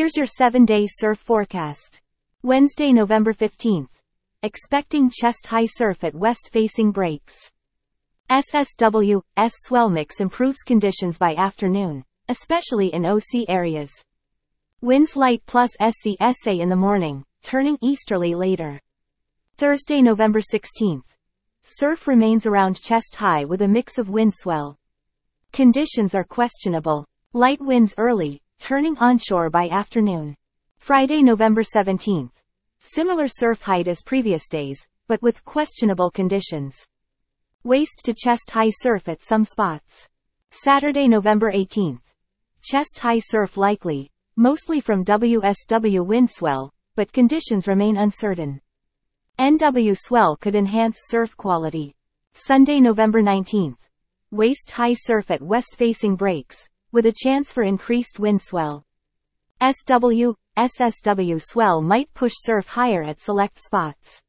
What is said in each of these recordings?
Here's your 7-day surf forecast. Wednesday, November 15th. Expecting chest-high surf at west-facing breaks. SSW, S swell mix improves conditions by afternoon, especially in OC areas. Winds light plus SCSA in the morning, turning easterly later. Thursday, November 16th. Surf remains around chest high with a mix of wind swell. Conditions are questionable. Light winds early, turning onshore by afternoon. Friday, November 17th. Similar surf height as previous days, but with questionable conditions. Waist to chest high surf at some spots. Saturday, November 18th. Chest high surf likely, mostly from WSW wind swell, but conditions remain uncertain. NW swell could enhance surf quality. Sunday, November 19th. Waist high surf at west facing breaks, with a chance for increased wind swell. SW, SSW swell might push surf higher at select spots.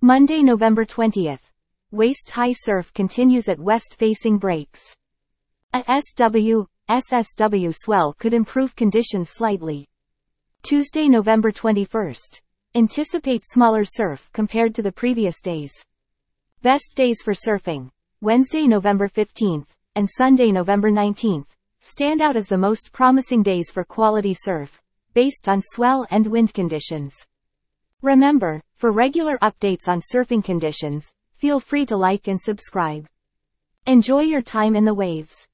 Monday, November 20th. Waist high surf continues at west facing breaks. A SW, SSW swell could improve conditions slightly. Tuesday, November 21st. Anticipate smaller surf compared to the previous days. Best days for surfing. Wednesday, November 15th, and Sunday, November 19th, stand out as the most promising days for quality surf, based on swell and wind conditions. Remember, for regular updates on surfing conditions, feel free to like and subscribe. Enjoy your time in the waves.